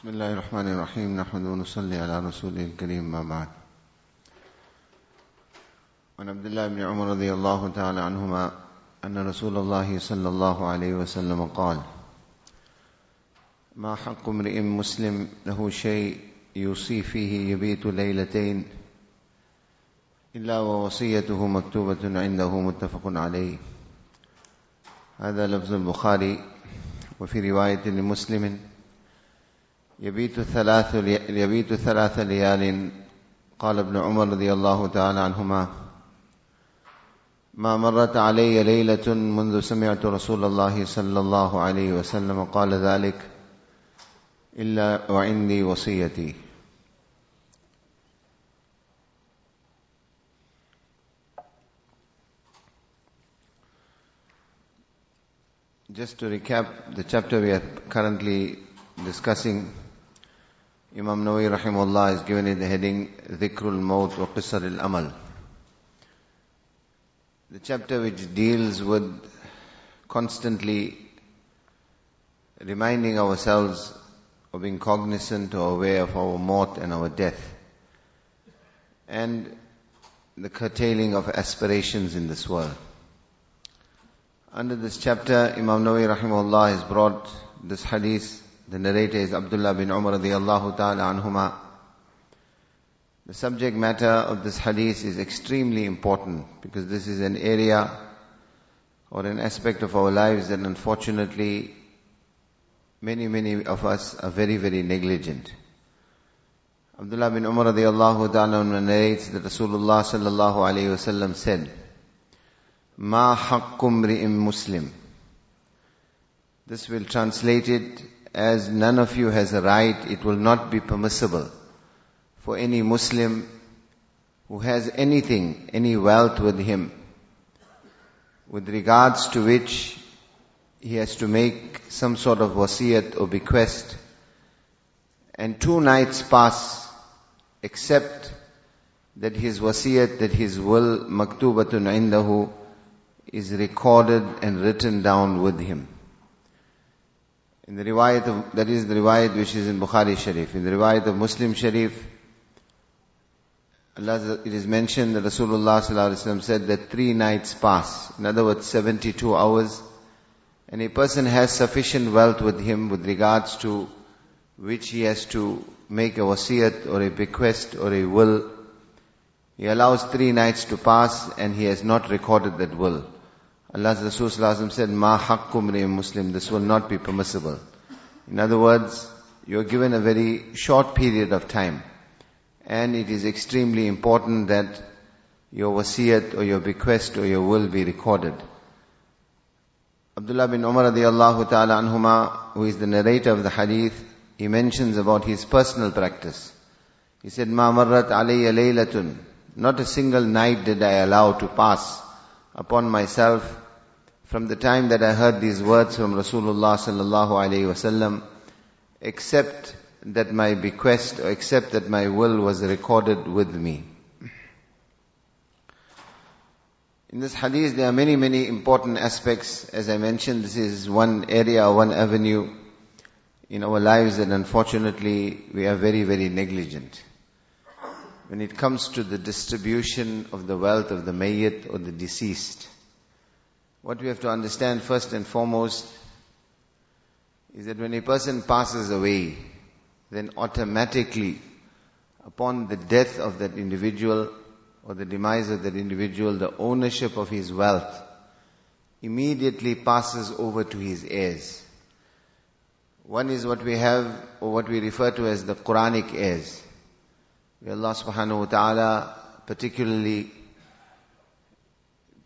بسم الله الرحمن الرحيم. نحمد ونصلي على رسوله الكريم ما بعد. وعن عبد الله بن عمر رضي الله تعالى عنهما أن رسول الله صلى الله عليه وسلم قال ما حق امرئ مسلم له شيء يوصي فيه يبيت ليلتين إلا ووصيته مكتوبة عنده متفق عليه. هذا لفظ البخاري. وفي رواية لمسلم يبيت ثلاث يبيت ثلاث ليال. قال ابن عمر رضي الله تعالى عنهما ما مرت علي ليلة منذ سمعت رسول الله صلى الله عليه وسلم قال ذلك إلا وعندي وصيتي. Just to recap the chapter we are currently discussing, Imam Nawawi rahimahullah has given it the heading Dhikrul Maut wa Qisar al-Amal. The chapter which deals with constantly reminding ourselves of being cognizant or aware of our maut and our death. And the curtailing of aspirations in this world. Under this chapter, Imam Nawawi rahimahullah has brought this hadith. The narrator is Abdullah bin Umar radiallahu ta'ala anhuma. The subject matter of this hadith is extremely important because this is an area or an aspect of our lives that unfortunately many, many of us are very, very negligent. Abdullah bin Umar radiallahu ta'ala narrates that Rasulullah sallallahu alayhi wasallam said, Ma haqqum ri'im muslim. This will translate it as none of you has a right, it will not be permissible for any Muslim who has anything, any wealth with him, with regards to which he has to make some sort of wasiyat or bequest, and two nights pass except that his wasiyat, that his will, maktubatun indahu, is recorded and written down with him. In the riwayat of, that is the riwayat which is in Bukhari Sharif. In the riwayat of Muslim Sharif, Allah, it is mentioned that Rasulullah said that three nights pass. In other words, 72 hours. And a person has sufficient wealth with him with regards to which he has to make a wasiyat or a bequest or a will. He allows three nights to pass and he has not recorded that will. Allah's Rasul said, Ma haqqum Muslim, this will not be permissible. In other words, you are given a very short period of time. And it is extremely important that your wasiyat or your bequest or your will be recorded. Abdullah bin Umar radiallahu ta'ala anhuma, who is the narrator of the hadith, he mentions about his personal practice. He said, Ma marrat alayya laylatun. Not a single night did I allow to pass upon myself from the time that I heard these words from Rasulullah sallallahu alayhi wasallam, except that my bequest or except that my will was recorded with me. In this hadith, there are many, many important aspects. As I mentioned, this is one area, one avenue in our lives that unfortunately we are very, very negligent. When it comes to the distribution of the wealth of the mayyit or the deceased, what we have to understand first and foremost is that when a person passes away, then automatically upon the death of that individual or the demise of that individual, the ownership of his wealth immediately passes over to his heirs. One is what we have or what we refer to as the Quranic heirs. Where Allah subhanahu wa ta'ala particularly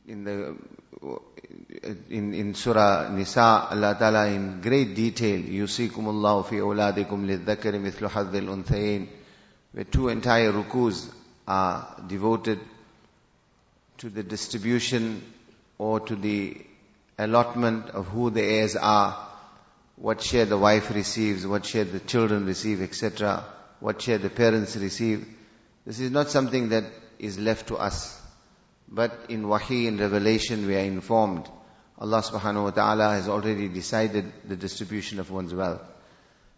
in the in, in Surah Nisa, Allah Ta'ala in great detail, يُسِيكُمُ اللَّهُ فِي أَوْلَادِكُمْ لِلذَّكَرِ مِثْلُ حَظِّ الْأُنْثَيَيْنِ where two entire rukus are devoted to the distribution or to the allotment of who the heirs are, what share the wife receives, what share the children receive, etc., what share the parents receive. This is not something that is left to us. But in wahi, in revelation, we are informed. Allah subhanahu wa ta'ala has already decided the distribution of one's wealth.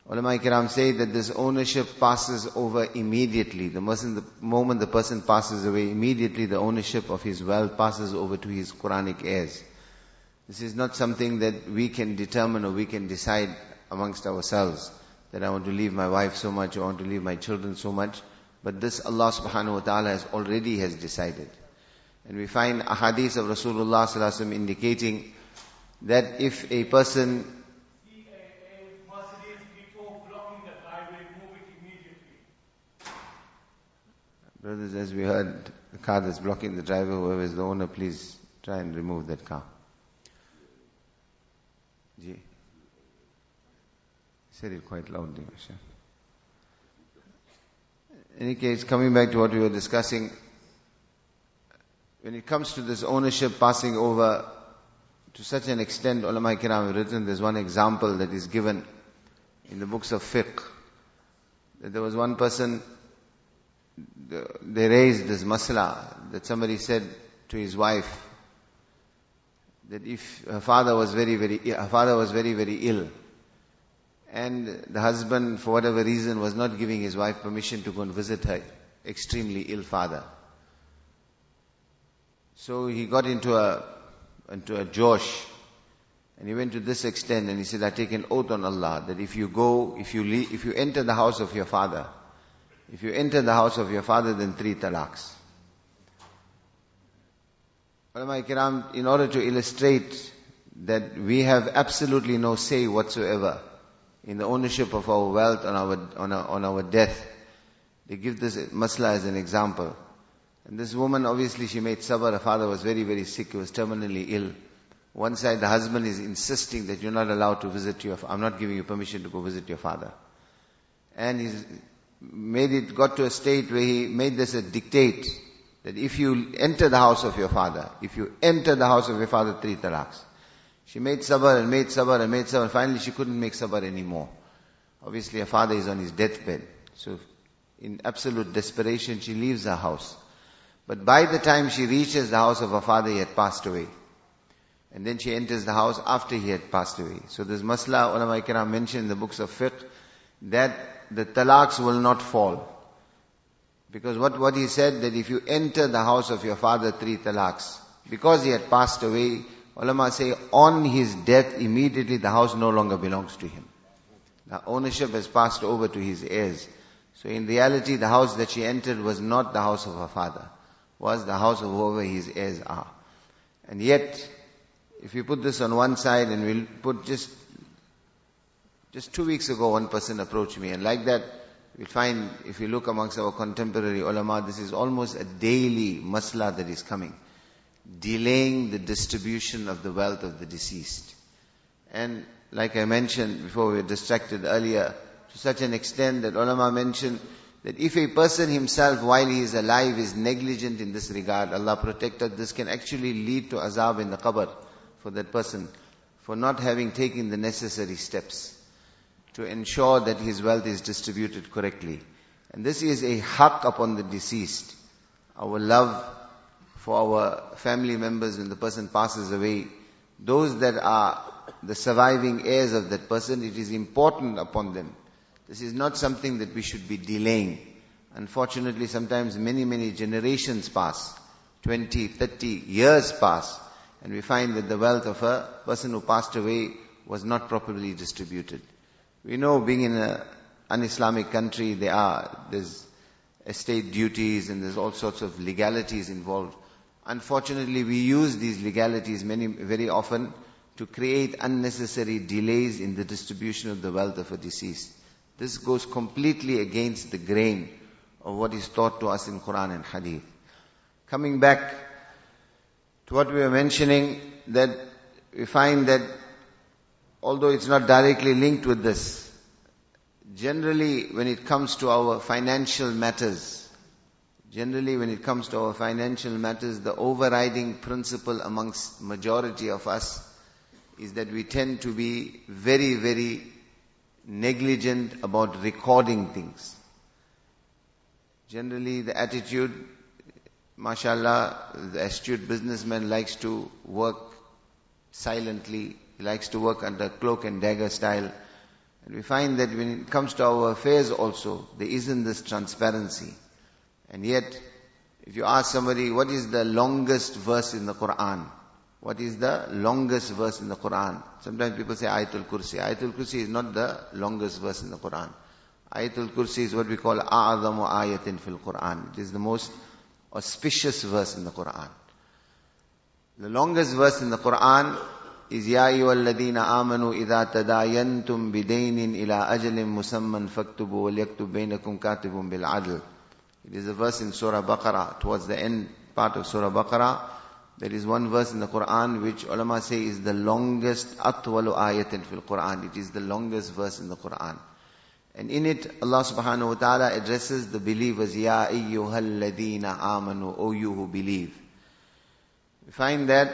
Ulama Kiram say that this ownership passes over immediately. The the moment the person passes away, immediately the ownership of his wealth passes over to his Quranic heirs. This is not something that we can determine or we can decide amongst ourselves that I want to leave my wife so much, I want to leave my children so much. But this Allah subhanahu wa ta'ala has already has decided. And we find a hadith of Rasulullah sallallahu indicating that if a person Brothers, as we heard, the car that's blocking the driver, whoever is the owner, please try and remove that car. Ji. Said it quite loudly. In any case, coming back to what we were discussing, when it comes to this ownership passing over to such an extent, ulama kiram have written, there's one example that is given in the books of fiqh, that there was one person, they raised this masla, that somebody said to his wife, that if her father was very, very, her father was very, very ill, and the husband, for whatever reason, was not giving his wife permission to go and visit her extremely ill father. So he got into a, into a josh, and he went to this extent, and he said, I take an oath on Allah, that if you go, if you leave, if you enter the house of your father, if you enter the house of your father, then three talaqs. In order to illustrate that we have absolutely no say whatsoever in the ownership of our wealth on our, on our, on our death, they give this masla as an example. And this woman, obviously she made sabr, her father was very, very sick, he was terminally ill. One side, the husband is insisting that you're not allowed to visit your, I'm not giving you permission to go visit your father. And he's made it, got to a state where he made this a dictate that if you enter the house of your father, if you enter the house of your father, three talaqs. She made sabr and made sabr and made sabr. Finally she couldn't make sabr anymore. Obviously her father is on his deathbed. So in absolute desperation she leaves her house. But by the time she reaches the house of her father, he had passed away. And then she enters the house after he had passed away. So this masla, ulama ikram mentioned in the books of fiqh, that the talaqs will not fall. Because what, what he said that if you enter the house of your father three talaqs, because he had passed away, ulama say on his death immediately the house no longer belongs to him. The ownership has passed over to his heirs. So in reality the house that she entered was not the house of her father, was the house of whoever his heirs are. And yet, if you put this on one side and we'll put just, just two weeks ago one person approached me and like that we find, if you look amongst our contemporary ulama, this is almost a daily masla that is coming. Delaying the distribution of the wealth of the deceased. And like I mentioned before we were distracted earlier, to such an extent that ulama mentioned that if a person himself while he is alive is negligent in this regard, Allah protect us, this can actually lead to azab in the qabr for that person for not having taken the necessary steps to ensure that his wealth is distributed correctly. And this is a haqq upon the deceased. Our love for our family members when the person passes away, those that are the surviving heirs of that person, it is important upon them. This is not something that we should be delaying. Unfortunately, sometimes many, many generations pass. 20, 30 years pass. And we find that the wealth of a person who passed away was not properly distributed. We know being in an un-Islamic country, there are, there's estate duties and there's all sorts of legalities involved. Unfortunately, we use these legalities many, very often to create unnecessary delays in the distribution of the wealth of a deceased. This goes completely against the grain of what is taught to us in Quran and Hadith. Coming back to what we were mentioning, that we find that although it's not directly linked with this. Generally, when it comes to our financial matters, generally when it comes to our financial matters, the overriding principle amongst majority of us is that we tend to be very, very negligent about recording things. Generally, the attitude, mashallah, the astute businessman likes to work silently, he likes to work under cloak and dagger style. And we find that when it comes to our affairs also, there isn't this transparency. And yet, if you ask somebody, what is the longest verse in the Quran? What is the longest verse in the Quran? Sometimes people say Ayatul Kursi. Ayatul Kursi is not the longest verse in the Quran. Ayatul Kursi is what we call A'adhamu ayatin fil Quran. It is the most auspicious verse in the Quran. The longest verse in the Quran is ayyuhalladhina amanu idha tadayantum bidainin ila ajalin musamman faktubu wal yaktub bainakum katibun bil adl. It is a verse in Surah Baqarah, towards the end part of Surah Baqarah. There is one verse in the Quran which ulama say is the longest atwalu ayatin fil Quran. It is the longest verse in the Quran. And in it, Allah subhanahu wa ta'ala addresses the believers, Ya ayyuhalladhina amanu, O you who believe. We find that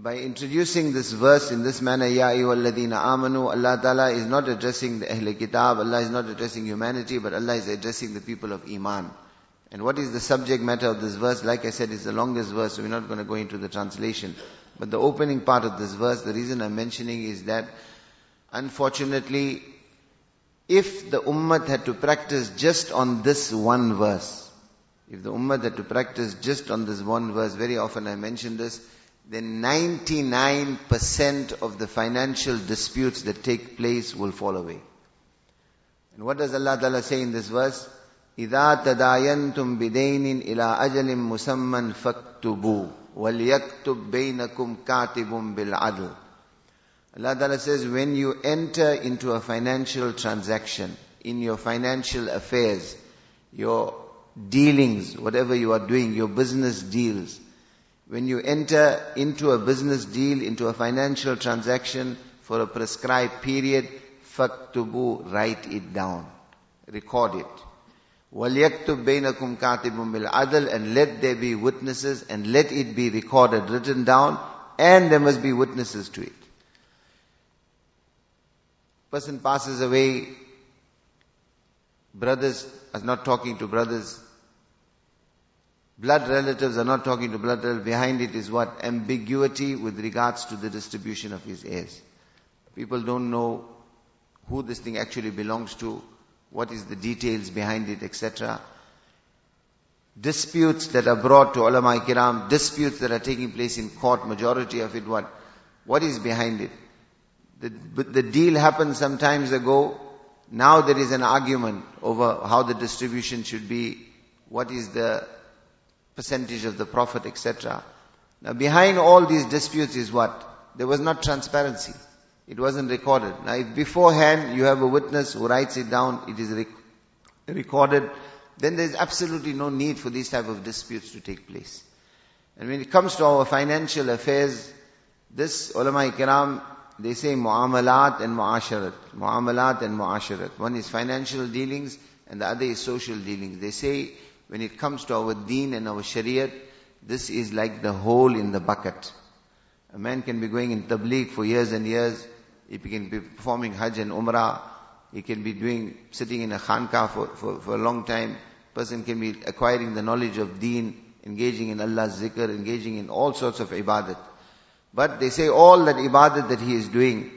by introducing this verse in this manner, Ya ayyuhalladhina amanu, Allah ta'ala is not addressing the Ahl Kitab, Allah is not addressing humanity, but Allah is addressing the people of Iman. And what is the subject matter of this verse? Like I said, it's the longest verse, so we're not going to go into the translation. But the opening part of this verse, the reason I'm mentioning is that, unfortunately, if the ummah had to practice just on this one verse, if the ummah had to practice just on this one verse, very often I mention this, then 99% of the financial disputes that take place will fall away. And what does Allah Ta'ala say in this verse? إِذَا تَدَايَنْتُمْ بِدَيْنٍ إِلَىٰ أَجَلٍ مُسَمًّا فَاكْتُبُوا وَلْيَكْتُبْ بَيْنَكُمْ كَاتِبٌ بِالْعَدْلِ Allah Ta'ala says, when you enter into a financial transaction, in your financial affairs, your dealings, whatever you are doing, your business deals, when you enter into a business deal, into a financial transaction for a prescribed period, faktubu, write it down. Record it. وَلْيَكْتُبْ بَيْنَكُمْ كَاتِبٌ بِالْعَدْلِ And let there be witnesses and let it be recorded, written down, and there must be witnesses to it. Person passes away, brothers are not talking to brothers, blood relatives are not talking to blood relatives. Behind it is what? Ambiguity with regards to the distribution of his heirs. People don't know who this thing actually belongs to, what is the details behind it, etc. Disputes that are brought to ulama kiram, disputes that are taking place in court, majority of it what? What is behind it? The, the deal happened some times ago. Now there is an argument over how the distribution should be, what is the percentage of the profit, etc. Now behind all these disputes is what? There was not transparency. It wasn't recorded. Now if beforehand you have a witness who writes it down, it is rec- recorded, then there is absolutely no need for these type of disputes to take place. And when it comes to our financial affairs, this ulama kiram, they say mu'amalat and mu'asharat. Mu'amalat and mu'asharat. One is financial dealings and the other is social dealings. They say when it comes to our deen and our shariat, this is like the hole in the bucket. A man can be going in tabligh for years and years. He can be performing hajj and umrah. He can be doing, sitting in a khanka for, for, for a long time. Person can be acquiring the knowledge of deen, engaging in Allah's zikr, engaging in all sorts of ibadat. But they say all that ibadat that he is doing,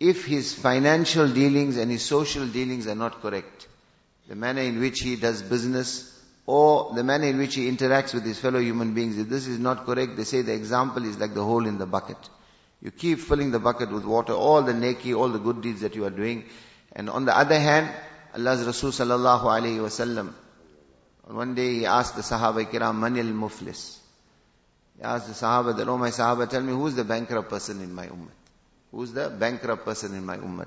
if his financial dealings and his social dealings are not correct, the manner in which he does business, or the manner in which he interacts with his fellow human beings, if this is not correct, they say the example is like the hole in the bucket. You keep filling the bucket with water, all the neki, all the good deeds that you are doing. And on the other hand, Allah's Rasul sallallahu alayhi wasallam, one day he asked the Sahaba kiram, manil muflis. He asked the Sahaba that, oh my Sahaba, tell me who's the bankrupt person in my ummah? Who's the bankrupt person in my ummah?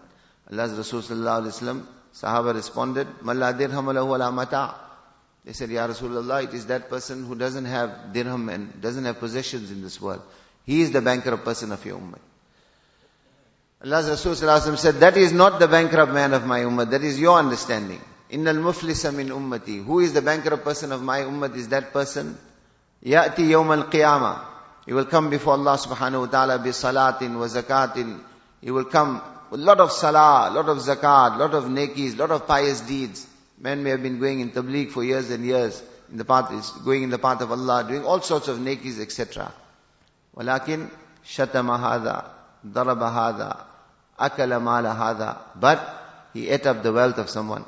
Allah's Rasul sallallahu alayhi wasallam, Sahaba responded, Malla dirham lahu ala mata' They said, Ya Rasulullah, it is that person who doesn't have dirham and doesn't have possessions in this world. He is the bankrupt person of your ummah. Allah's Rasul said, that is not the bankrupt man of my ummah, that is your understanding. Innal muflisa min ummati. Who is the bankrupt person of my ummah is that person? Ya'ti yawm al-qiyamah. He will come before Allah subhanahu wa ta'ala bi salatin wa zakatin. He will come with a lot of salah, a lot of zakat, a lot of nekis, a lot of pious deeds. Men may have been going in tabligh for years and years in the path, going in the path of Allah, doing all sorts of nakis, etc. Walakin, shatamahada, darabahada, daraba. But he ate up the wealth of someone.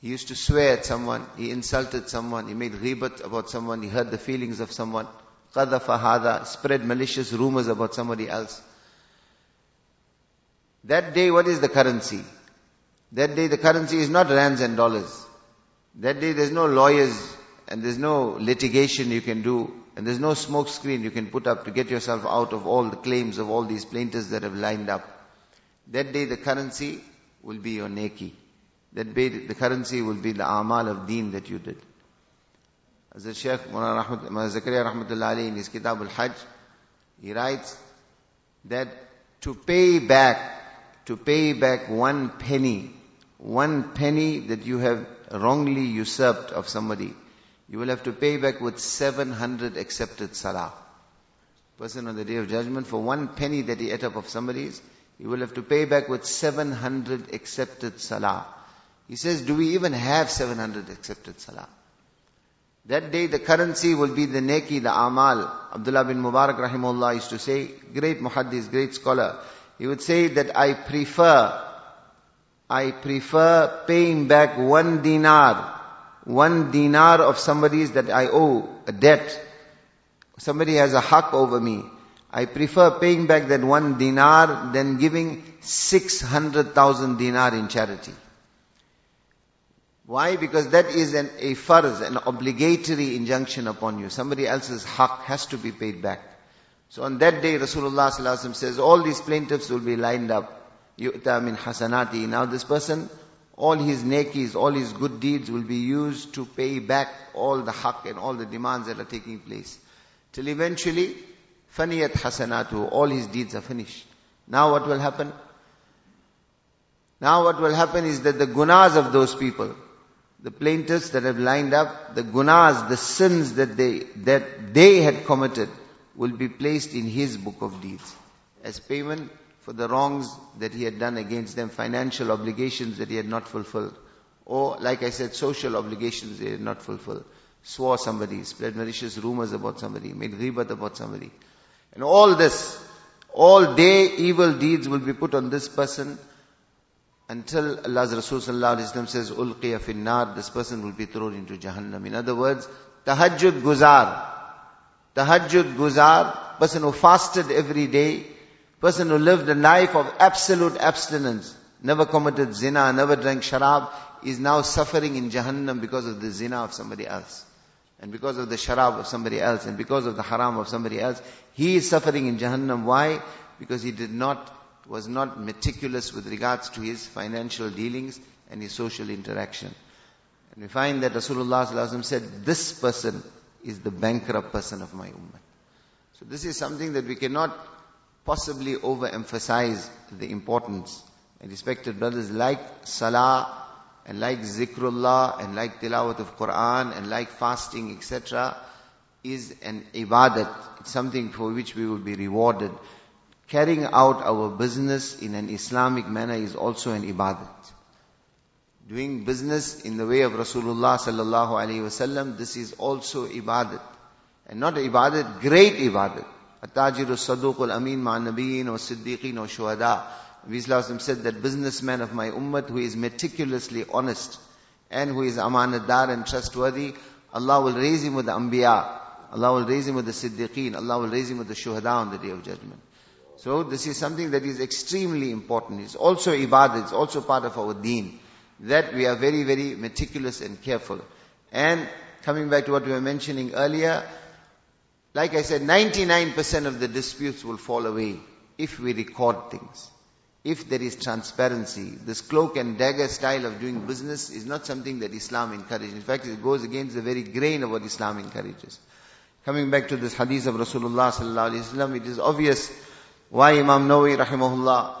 He used to swear at someone. He insulted someone. He made ribat about someone. He hurt the feelings of someone. kadhafahada spread malicious rumors about somebody else. That day, what is the currency? That day, the currency is not rands and dollars. That day, there's no lawyers and there's no litigation you can do and there's no smoke screen you can put up to get yourself out of all the claims of all these plaintiffs that have lined up. That day, the currency will be your neki. That day, the currency will be the amal of deen that you did. As the Shaykh Zakaria Rahmatullah Ali in his Kitab al-Hajj, he writes that to pay back to pay back one penny, one penny that you have wrongly usurped of somebody, you will have to pay back with 700 accepted salah. Person on the day of judgment, for one penny that he ate up of somebody's, he will have to pay back with 700 accepted salah. He says, do we even have 700 accepted salah? That day the currency will be the neki, the amal. Abdullah bin Mubarak rahimullah used to say, great muhaddis, great scholar. He would say that I prefer, I prefer paying back one dinar, one dinar of somebody's that I owe, a debt. Somebody has a haq over me. I prefer paying back that one dinar than giving 600,000 dinar in charity. Why? Because that is an, a farz, an obligatory injunction upon you. Somebody else's haq has to be paid back. So on that day, Rasulullah says, all these plaintiffs will be lined up. Yu'ta min hasanati. Now this person, all his nekis, all his good deeds will be used to pay back all the haq and all the demands that are taking place. Till eventually, faniyat hasanatu, all his deeds are finished. Now what will happen? Now what will happen is that the gunas of those people, the plaintiffs that have lined up, the gunas, the sins that they, that they had committed, will be placed in his book of deeds as payment for the wrongs that he had done against them, financial obligations that he had not fulfilled, or like I said, social obligations he had not fulfilled, swore somebody, spread malicious rumors about somebody, made ghibat about somebody. And all this, all day evil deeds will be put on this person until Allah's Rasul sallallahu says, ulqiya finnar, this person will be thrown into Jahannam. In other words, tahajjud guzar, tahajjud guzar, person who fasted every day, person who lived a life of absolute abstinence, never committed zina, never drank sharab, is now suffering in Jahannam because of the zina of somebody else. And because of the sharab of somebody else, and because of the haram of somebody else, he is suffering in Jahannam. Why? Because he did not, was not meticulous with regards to his financial dealings and his social interaction. And we find that Rasulullah said, this person is the bankrupt person of my ummah. So this is something that we cannot possibly overemphasize the importance. And respected brothers, like salah and like zikrullah and like tilawat of Quran and like fasting, etc., is an ibadat. It's something for which we will be rewarded. Carrying out our business in an Islamic manner is also an ibadat doing business in the way of Rasulullah sallallahu alaihi wasallam, this is also ibadat. And not ibadat, great ibadat. Al-amin ma nabiyyin wa siddiqin wa shuhada. Nabi said that businessman of my ummah who is meticulously honest and who is amanadar and trustworthy, Allah will raise him with the anbiya. Allah will raise him with the siddiqeen. Allah will raise him with the shuhada on the day of judgment. So this is something that is extremely important. It's also ibadah. It's also part of our deen that we are very, very meticulous and careful. And coming back to what we were mentioning earlier, like I said, 99% of the disputes will fall away if we record things. If there is transparency, this cloak and dagger style of doing business is not something that Islam encourages. In fact, it goes against the very grain of what Islam encourages. Coming back to this hadith of Rasulullah sallallahu alaihi wasallam, it is obvious why Imam Nawawi rahimahullah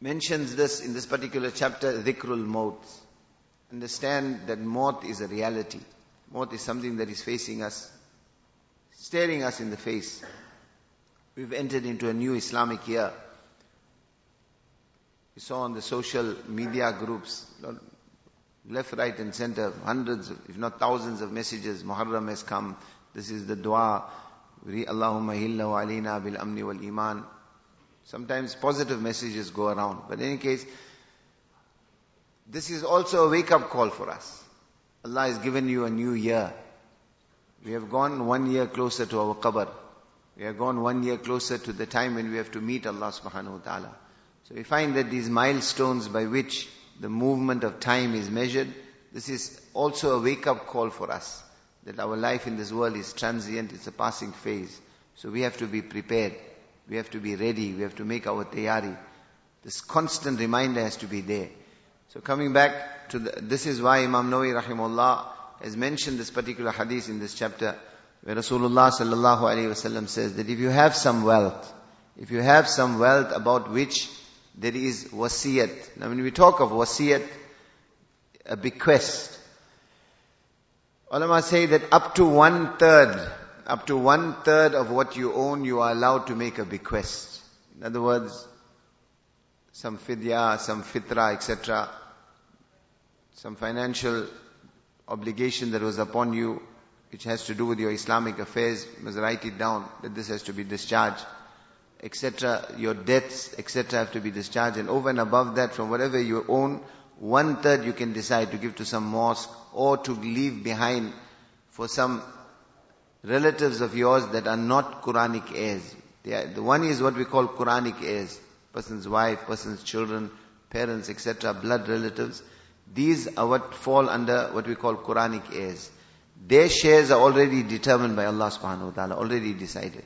mentions this in this particular chapter, Dhikrul Maut. Understand that Maut is a reality. Maut is something that is facing us, staring us in the face. We've entered into a new Islamic year. We saw on the social media groups, left, right and center, hundreds, if not thousands of messages. Muharram has come. This is the dua. Allahumma hillahu alayna bil amni wal iman. Sometimes positive messages go around. But in any case, this is also a wake-up call for us. Allah has given you a new year. We have gone one year closer to our qabr. We have gone one year closer to the time when we have to meet Allah subhanahu wa ta'ala. So we find that these milestones by which the movement of time is measured, this is also a wake-up call for us. That our life in this world is transient, it's a passing phase. So we have to be prepared. We have to be ready. We have to make our tayari. This constant reminder has to be there. So coming back to the, this is why Imam Nawawi rahimahullah has mentioned this particular hadith in this chapter where Rasulullah sallallahu alaihi wasallam says that if you have some wealth, if you have some wealth about which there is wasiyat. Now when we talk of wasiyat, a bequest, ulama say that up to one third, up to one third of what you own, you are allowed to make a bequest. In other words, some fidya, some fitra, etc., some financial obligation that was upon you, which has to do with your Islamic affairs, must write it down that this has to be discharged, etc. Your debts, etc. have to be discharged, and over and above that, from whatever you own, one third you can decide to give to some mosque or to leave behind for some relatives of yours that are not Quranic heirs. Are, the one is what we call Quranic heirs. Person's wife, person's children, parents, etc., blood relatives. These are what fall under what we call Quranic heirs. Their shares are already determined by Allah subhanahu wa ta'ala, already decided.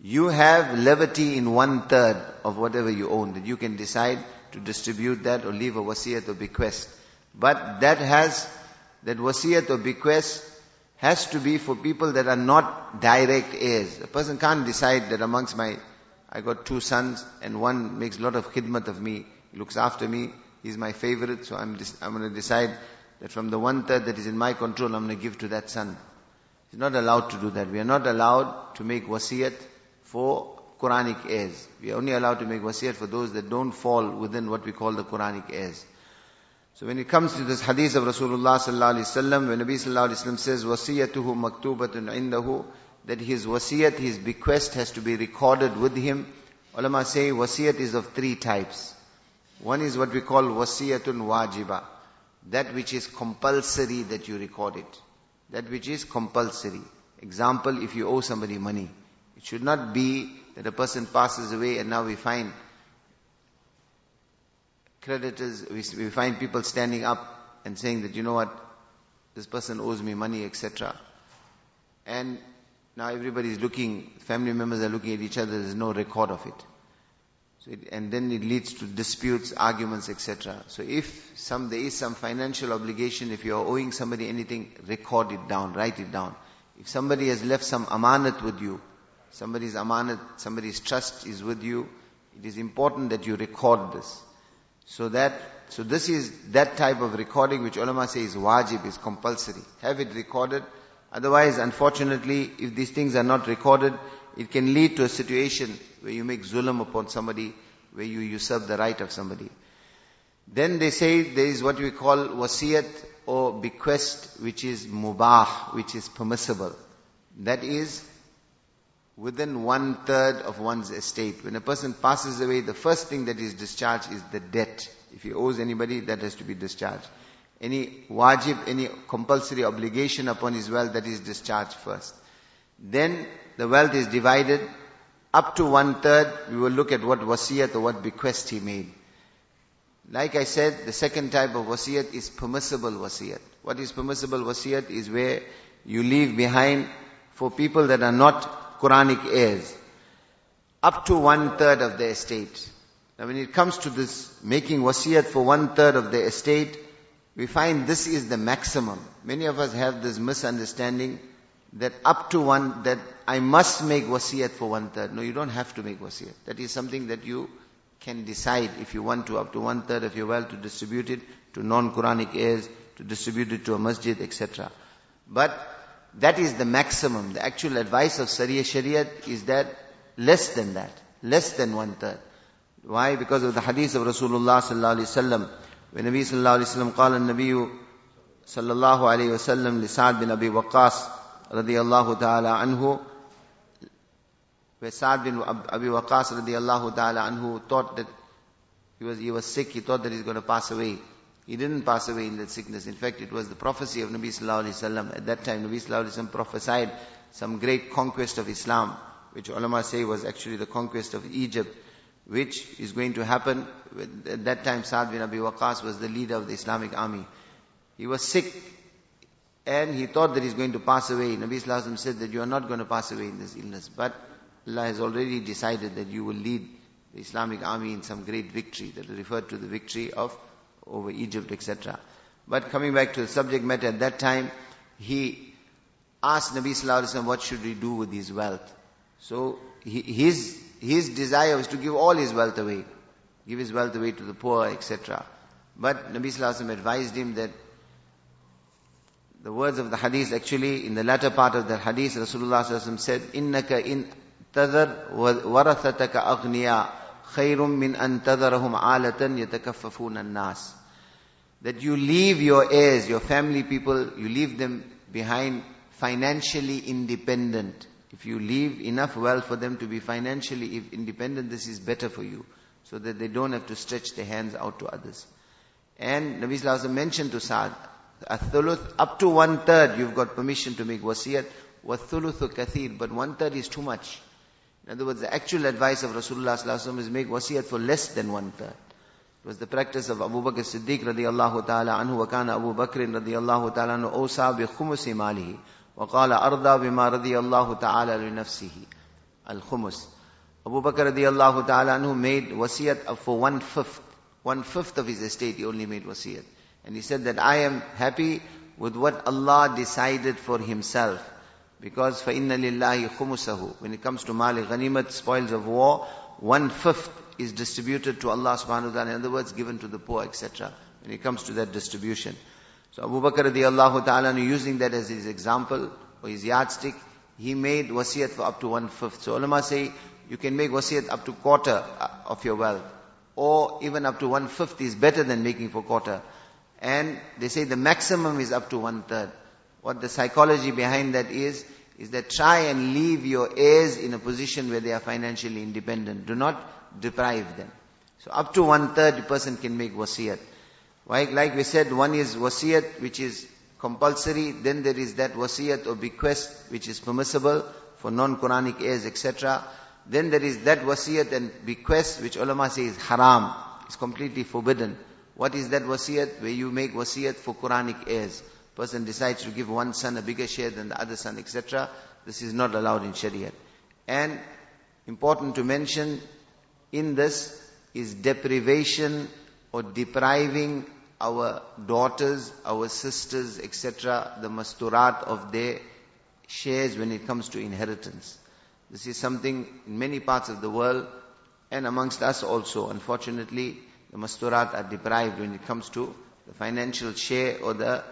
You have levity in one third of whatever you own, that you can decide to distribute that or leave a wasiyat or bequest. But that has, that wasiyat or bequest has to be for people that are not direct heirs. A person can't decide that amongst my, I got two sons and one makes a lot of khidmat of me, looks after me, he's my favorite, so I'm, I'm going to decide that from the one third that is in my control, I'm going to give to that son. He's not allowed to do that. We are not allowed to make wasiyat for Quranic heirs. We are only allowed to make wasiyat for those that don't fall within what we call the Quranic heirs. So when it comes to this hadith of Rasulullah sallallahu alaihi wasallam, when Nabi sallallahu alaihi wasallam says wasiyatuhu maktubatun indahu, that his wasiyat, his bequest has to be recorded with him. Ulama say wasiyat is of three types. One is what we call wasiyatun wajiba. That which is compulsory that you record it. That which is compulsory. Example, if you owe somebody money. It should not be that a person passes away and now we find creditors, we, we find people standing up and saying that, you know what, this person owes me money, etc. And now everybody is looking, family members are looking at each other, there's no record of it. So it, and then it leads to disputes, arguments, etc. So if some, there is some financial obligation, if you are owing somebody anything, record it down, write it down. If somebody has left some amanat with you, somebody's amanat, somebody's trust is with you, it is important that you record this. So that, so this is that type of recording which ulama say is wajib, is compulsory. Have it recorded. Otherwise, unfortunately, if these things are not recorded, it can lead to a situation where you make zulm upon somebody, where you usurp the right of somebody. Then they say there is what we call wasiyat or bequest which is mubah, which is permissible. That is within one third of one's estate. When a person passes away, the first thing that is discharged is the debt. If he owes anybody, that has to be discharged. Any wajib, any compulsory obligation upon his wealth, that is discharged first. Then the wealth is divided up to one third. We will look at what wasiyat or what bequest he made. Like I said, the second type of wasiyat is permissible wasiyat. What is permissible wasiyat is where you leave behind for people that are not Quranic heirs, up to one third of the estate. Now when it comes to this making wasiyat for one third of the estate, we find this is the maximum. Many of us have this misunderstanding that up to one, that I must make wasiyat for one third. No, you don't have to make wasiyat. That is something that you can decide if you want to, up to one third of your wealth to distribute it to non-Quranic heirs, to distribute it to a masjid, etc. But that is the maximum. The actual advice of Sariya Shariat is that less than that. Less than one third. Why? Because of the hadith of Rasulullah sallallahu alaihi wasallam. When Nabi sallallahu alaihi wasallam قال النبي صلى الله عليه وسلم لسعد بن أبي وقاص رضي الله تعالى عنه where Sa'd bin Abi Waqas radiallahu ta'ala anhu thought that he was, he was sick, he thought that he's going to pass away. He didn't pass away in that sickness. In fact, it was the prophecy of Nabi sallallahu alaihi wasallam. At that time, Nabi sallallahu alaihi wasallam prophesied some great conquest of Islam, which ulama say was actually the conquest of Egypt, which is going to happen. At that time, Sa'd bin Abi Waqas was the leader of the Islamic army. He was sick, and he thought that he's going to pass away. Nabi sallallahu alaihi wasallam said that you are not going to pass away in this illness, but Allah has already decided that you will lead the Islamic army in some great victory that referred to the victory of over Egypt, etc. But coming back to the subject matter, at that time, he asked Nabi Sallallahu Alaihi Wasallam, what should we do with his wealth? So, his, his desire was to give all his wealth away. Give his wealth away to the poor, etc. But Nabi Sallallahu Alaihi Wasallam advised him that the words of the hadith actually, in the latter part of the hadith, Rasulullah Sallallahu Alaihi Wasallam said, إِنَّكَ إِن تَذَرْ وَرَثَتَكَ أَغْنِيَاءَ خَيْرٌ مِّنْ أَن تَذَرَهُمْ عَالَةً يَتَكَفَّفُونَ النَّاسِ That you leave your heirs, your family people, you leave them behind financially independent. If you leave enough wealth for them to be financially independent, this is better for you. So that they don't have to stretch their hands out to others. And Nabi Sallallahu mentioned to Sa'd, thuluth, up to one third you've got permission to make wasiyat, wa thuluthu kathir, but one third is too much. In other words, the actual advice of Rasulullah is make wasiyat for less than one third. It was the practice of Abu Bakr Siddiq radiallahu ta'ala anhu wa kana Abu Bakr radiallahu ta'ala anhu awsa bi khumusi malihi wa qala arda bima radiallahu ta'ala li nafsihi. Al-khumus. Abu Bakr radiallahu ta'ala anhu made wasiyat for one fifth. One fifth of his estate he only made wasiyat. And he said that I am happy with what Allah decided for himself. Because فَإِنَّ لِلَّهِ خُمُسَهُ When it comes to mali ghanimat, spoils of war, one fifth is distributed to Allah subhanahu wa ta'ala. In other words, given to the poor, etc. When it comes to that distribution. So Abu Bakr radiallahu ta'ala, using that as his example, or his yardstick, he made wasiyat for up to one fifth. So ulama say, you can make wasiyat up to quarter uh, of your wealth. Or even up to one fifth is better than making for quarter. And they say the maximum is up to one third. What the psychology behind that is, is that try and leave your heirs in a position where they are financially independent. Do not deprive them. So up to one third person can make wasiyat. Like, like we said, one is wasiyat which is compulsory, then there is that wasiyat or bequest which is permissible for non-Quranic heirs, etc. Then there is that wasiyat and bequest which ulama say is haram, is completely forbidden. What is that wasiyat? Where you make wasiyat for Quranic heirs person decides to give one son a bigger share than the other son, etc., this is not allowed in Sharia. And important to mention in this is deprivation or depriving our daughters, our sisters, etc., the masturat of their shares when it comes to inheritance. This is something in many parts of the world and amongst us also. Unfortunately, the masturat are deprived when it comes to the financial share or the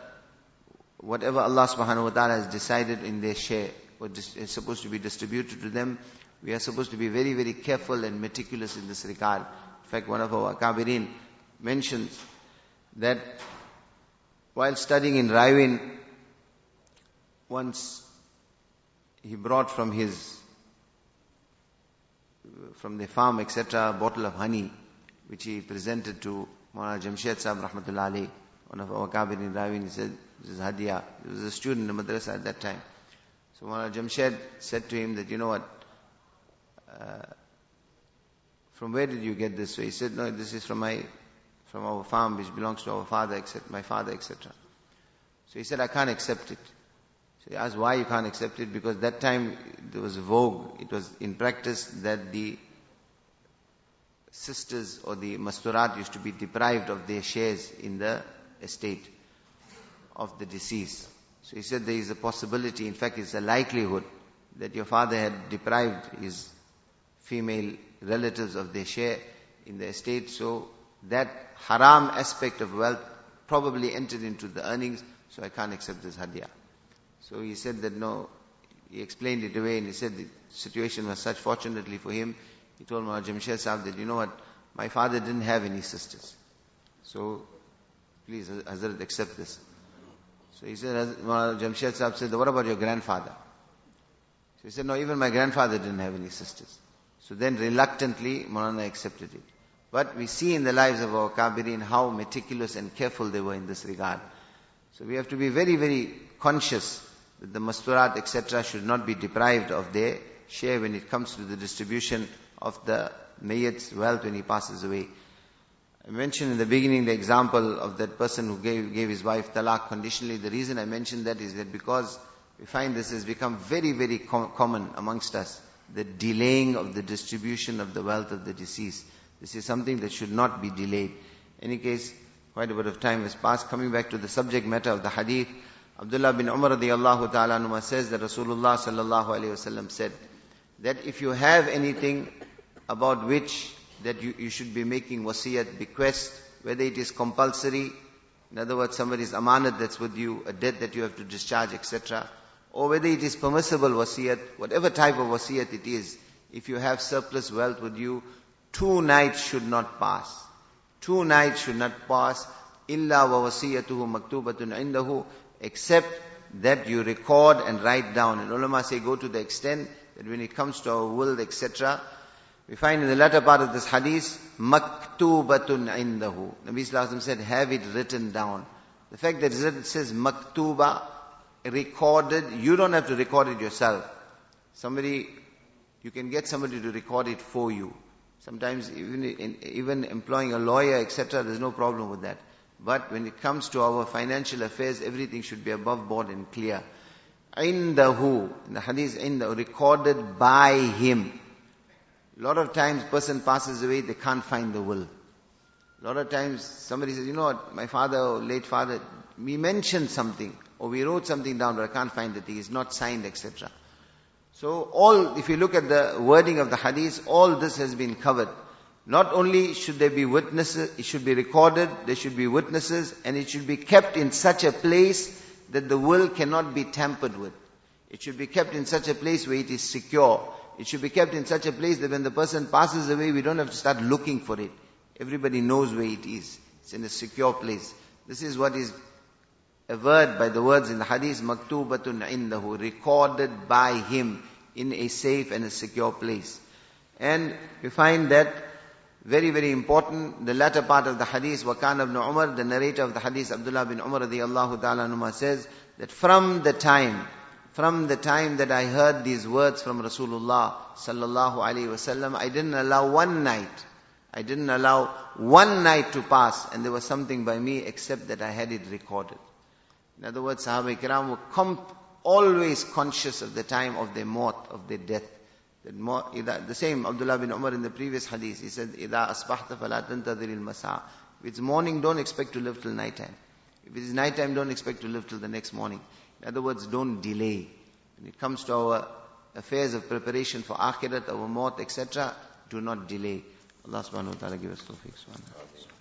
whatever Allah subhanahu wa ta'ala has decided in their share, what is supposed to be distributed to them, we are supposed to be very, very careful and meticulous in this regard. In fact, one of our Kabirin mentions that while studying in Raiwind, once he brought from his, from the farm, etc., a bottle of honey, which he presented to Maulana Jamshed Sahib Rahmatullah alayhi, one of our Kabirin Raiwind, he said, this is Hadia. He was a student in madrasa at that time. So Maulana Jamshed said to him that, you know what, uh, from where did you get this? So he said, no, this is from my, from our farm which belongs to our father, except my father, etc. So he said, I can't accept it. So he asked why you can't accept it, because that time there was a vogue, it was in practice that the sisters or the masturat used to be deprived of their shares in the estate of the deceased. So he said there is a possibility, in fact it's a likelihood, that your father had deprived his female relatives of their share in the estate. So that haram aspect of wealth probably entered into the earnings, so I can't accept this hadiyah. So he said that no, he explained it away and he said the situation was such, fortunately for him, he told Maulana Jamshed Sahib that, you know what, my father didn't have any sisters. So, please, Hazrat, accept this. So he said, Jamshed Sahib said, what about your grandfather? So he said, no, even my grandfather didn't have any sisters. So then reluctantly, Maulana accepted it. But we see in the lives of our Kabirin how meticulous and careful they were in this regard. So we have to be very, very conscious that the masturat, etc. should not be deprived of their share when it comes to the distribution of the mayyat's wealth when he passes away. I mentioned in the beginning the example of that person who gave, gave his wife talaq conditionally. The reason I mentioned that is that because we find this has become very, very com- common amongst us. The delaying of the distribution of the wealth of the deceased. This is something that should not be delayed. In any case, quite a bit of time has passed. Coming back to the subject matter of the hadith, Abdullah bin Umar radiallahu ta'ala says that Rasulullah sallallahu alayhi wasallam said that if you have anything about which that you, you should be making wasiyat, bequest, whether it is compulsory, in other words, somebody's amanat that's with you, a debt that you have to discharge, etc., or whether it is permissible wasiyat, whatever type of wasiyat it is, if you have surplus wealth with you, two nights should not pass. Two nights should not pass, illa wa wasiyatuhu maktubatun indahu, except that you record and write down. And ulama say go to the extent that when it comes to our will, etc., we find in the latter part of this hadith, maktubatun indahu. Nabi Sallallahu said, have it written down. The fact that it says maktuba, recorded, you don't have to record it yourself. Somebody, you can get somebody to record it for you. Sometimes even, in, even employing a lawyer, etc., there's no problem with that. But when it comes to our financial affairs, everything should be above board and clear. Indahu, in the hadith, indahu, recorded by him. A lot of times person passes away, they can't find the will. A lot of times somebody says, you know what, my father or late father, we mentioned something, or we wrote something down, but I can't find the thing, it's not signed, etc. So all, if you look at the wording of the hadith, all this has been covered. Not only should there be witnesses, it should be recorded, there should be witnesses, and it should be kept in such a place that the will cannot be tampered with. It should be kept in such a place where it is secure. It should be kept in such a place that when the person passes away, we don't have to start looking for it. Everybody knows where it is. It's in a secure place. This is what is averred by the words in the hadith, maktubatun indahu, recorded by him in a safe and a secure place. And we find that very, very important, the latter part of the hadith, Wakan ibn Umar, the narrator of the hadith, Abdullah bin Umar radiallahu ta'ala says that from the time from the time that I heard these words from Rasulullah sallallahu alaihi wasallam, I didn't allow one night, I didn't allow one night to pass and there was something by me except that I had it recorded. In other words, Sahaba Ikram were comp- always conscious of the time of their maut, of their death. The same Abdullah bin Umar in the previous hadith, he said, إِذَا أَصْبَحْتَ فَلَا تَنْتَظِرِ الْمَسَاءِ If it's morning, don't expect to live till night time. If it is night time, don't expect to live till the next morning. In other words, don't delay. When it comes to our affairs of preparation for akhirat, our maut, etc., do not delay. Allah subhanahu wa ta'ala give us tawfiq.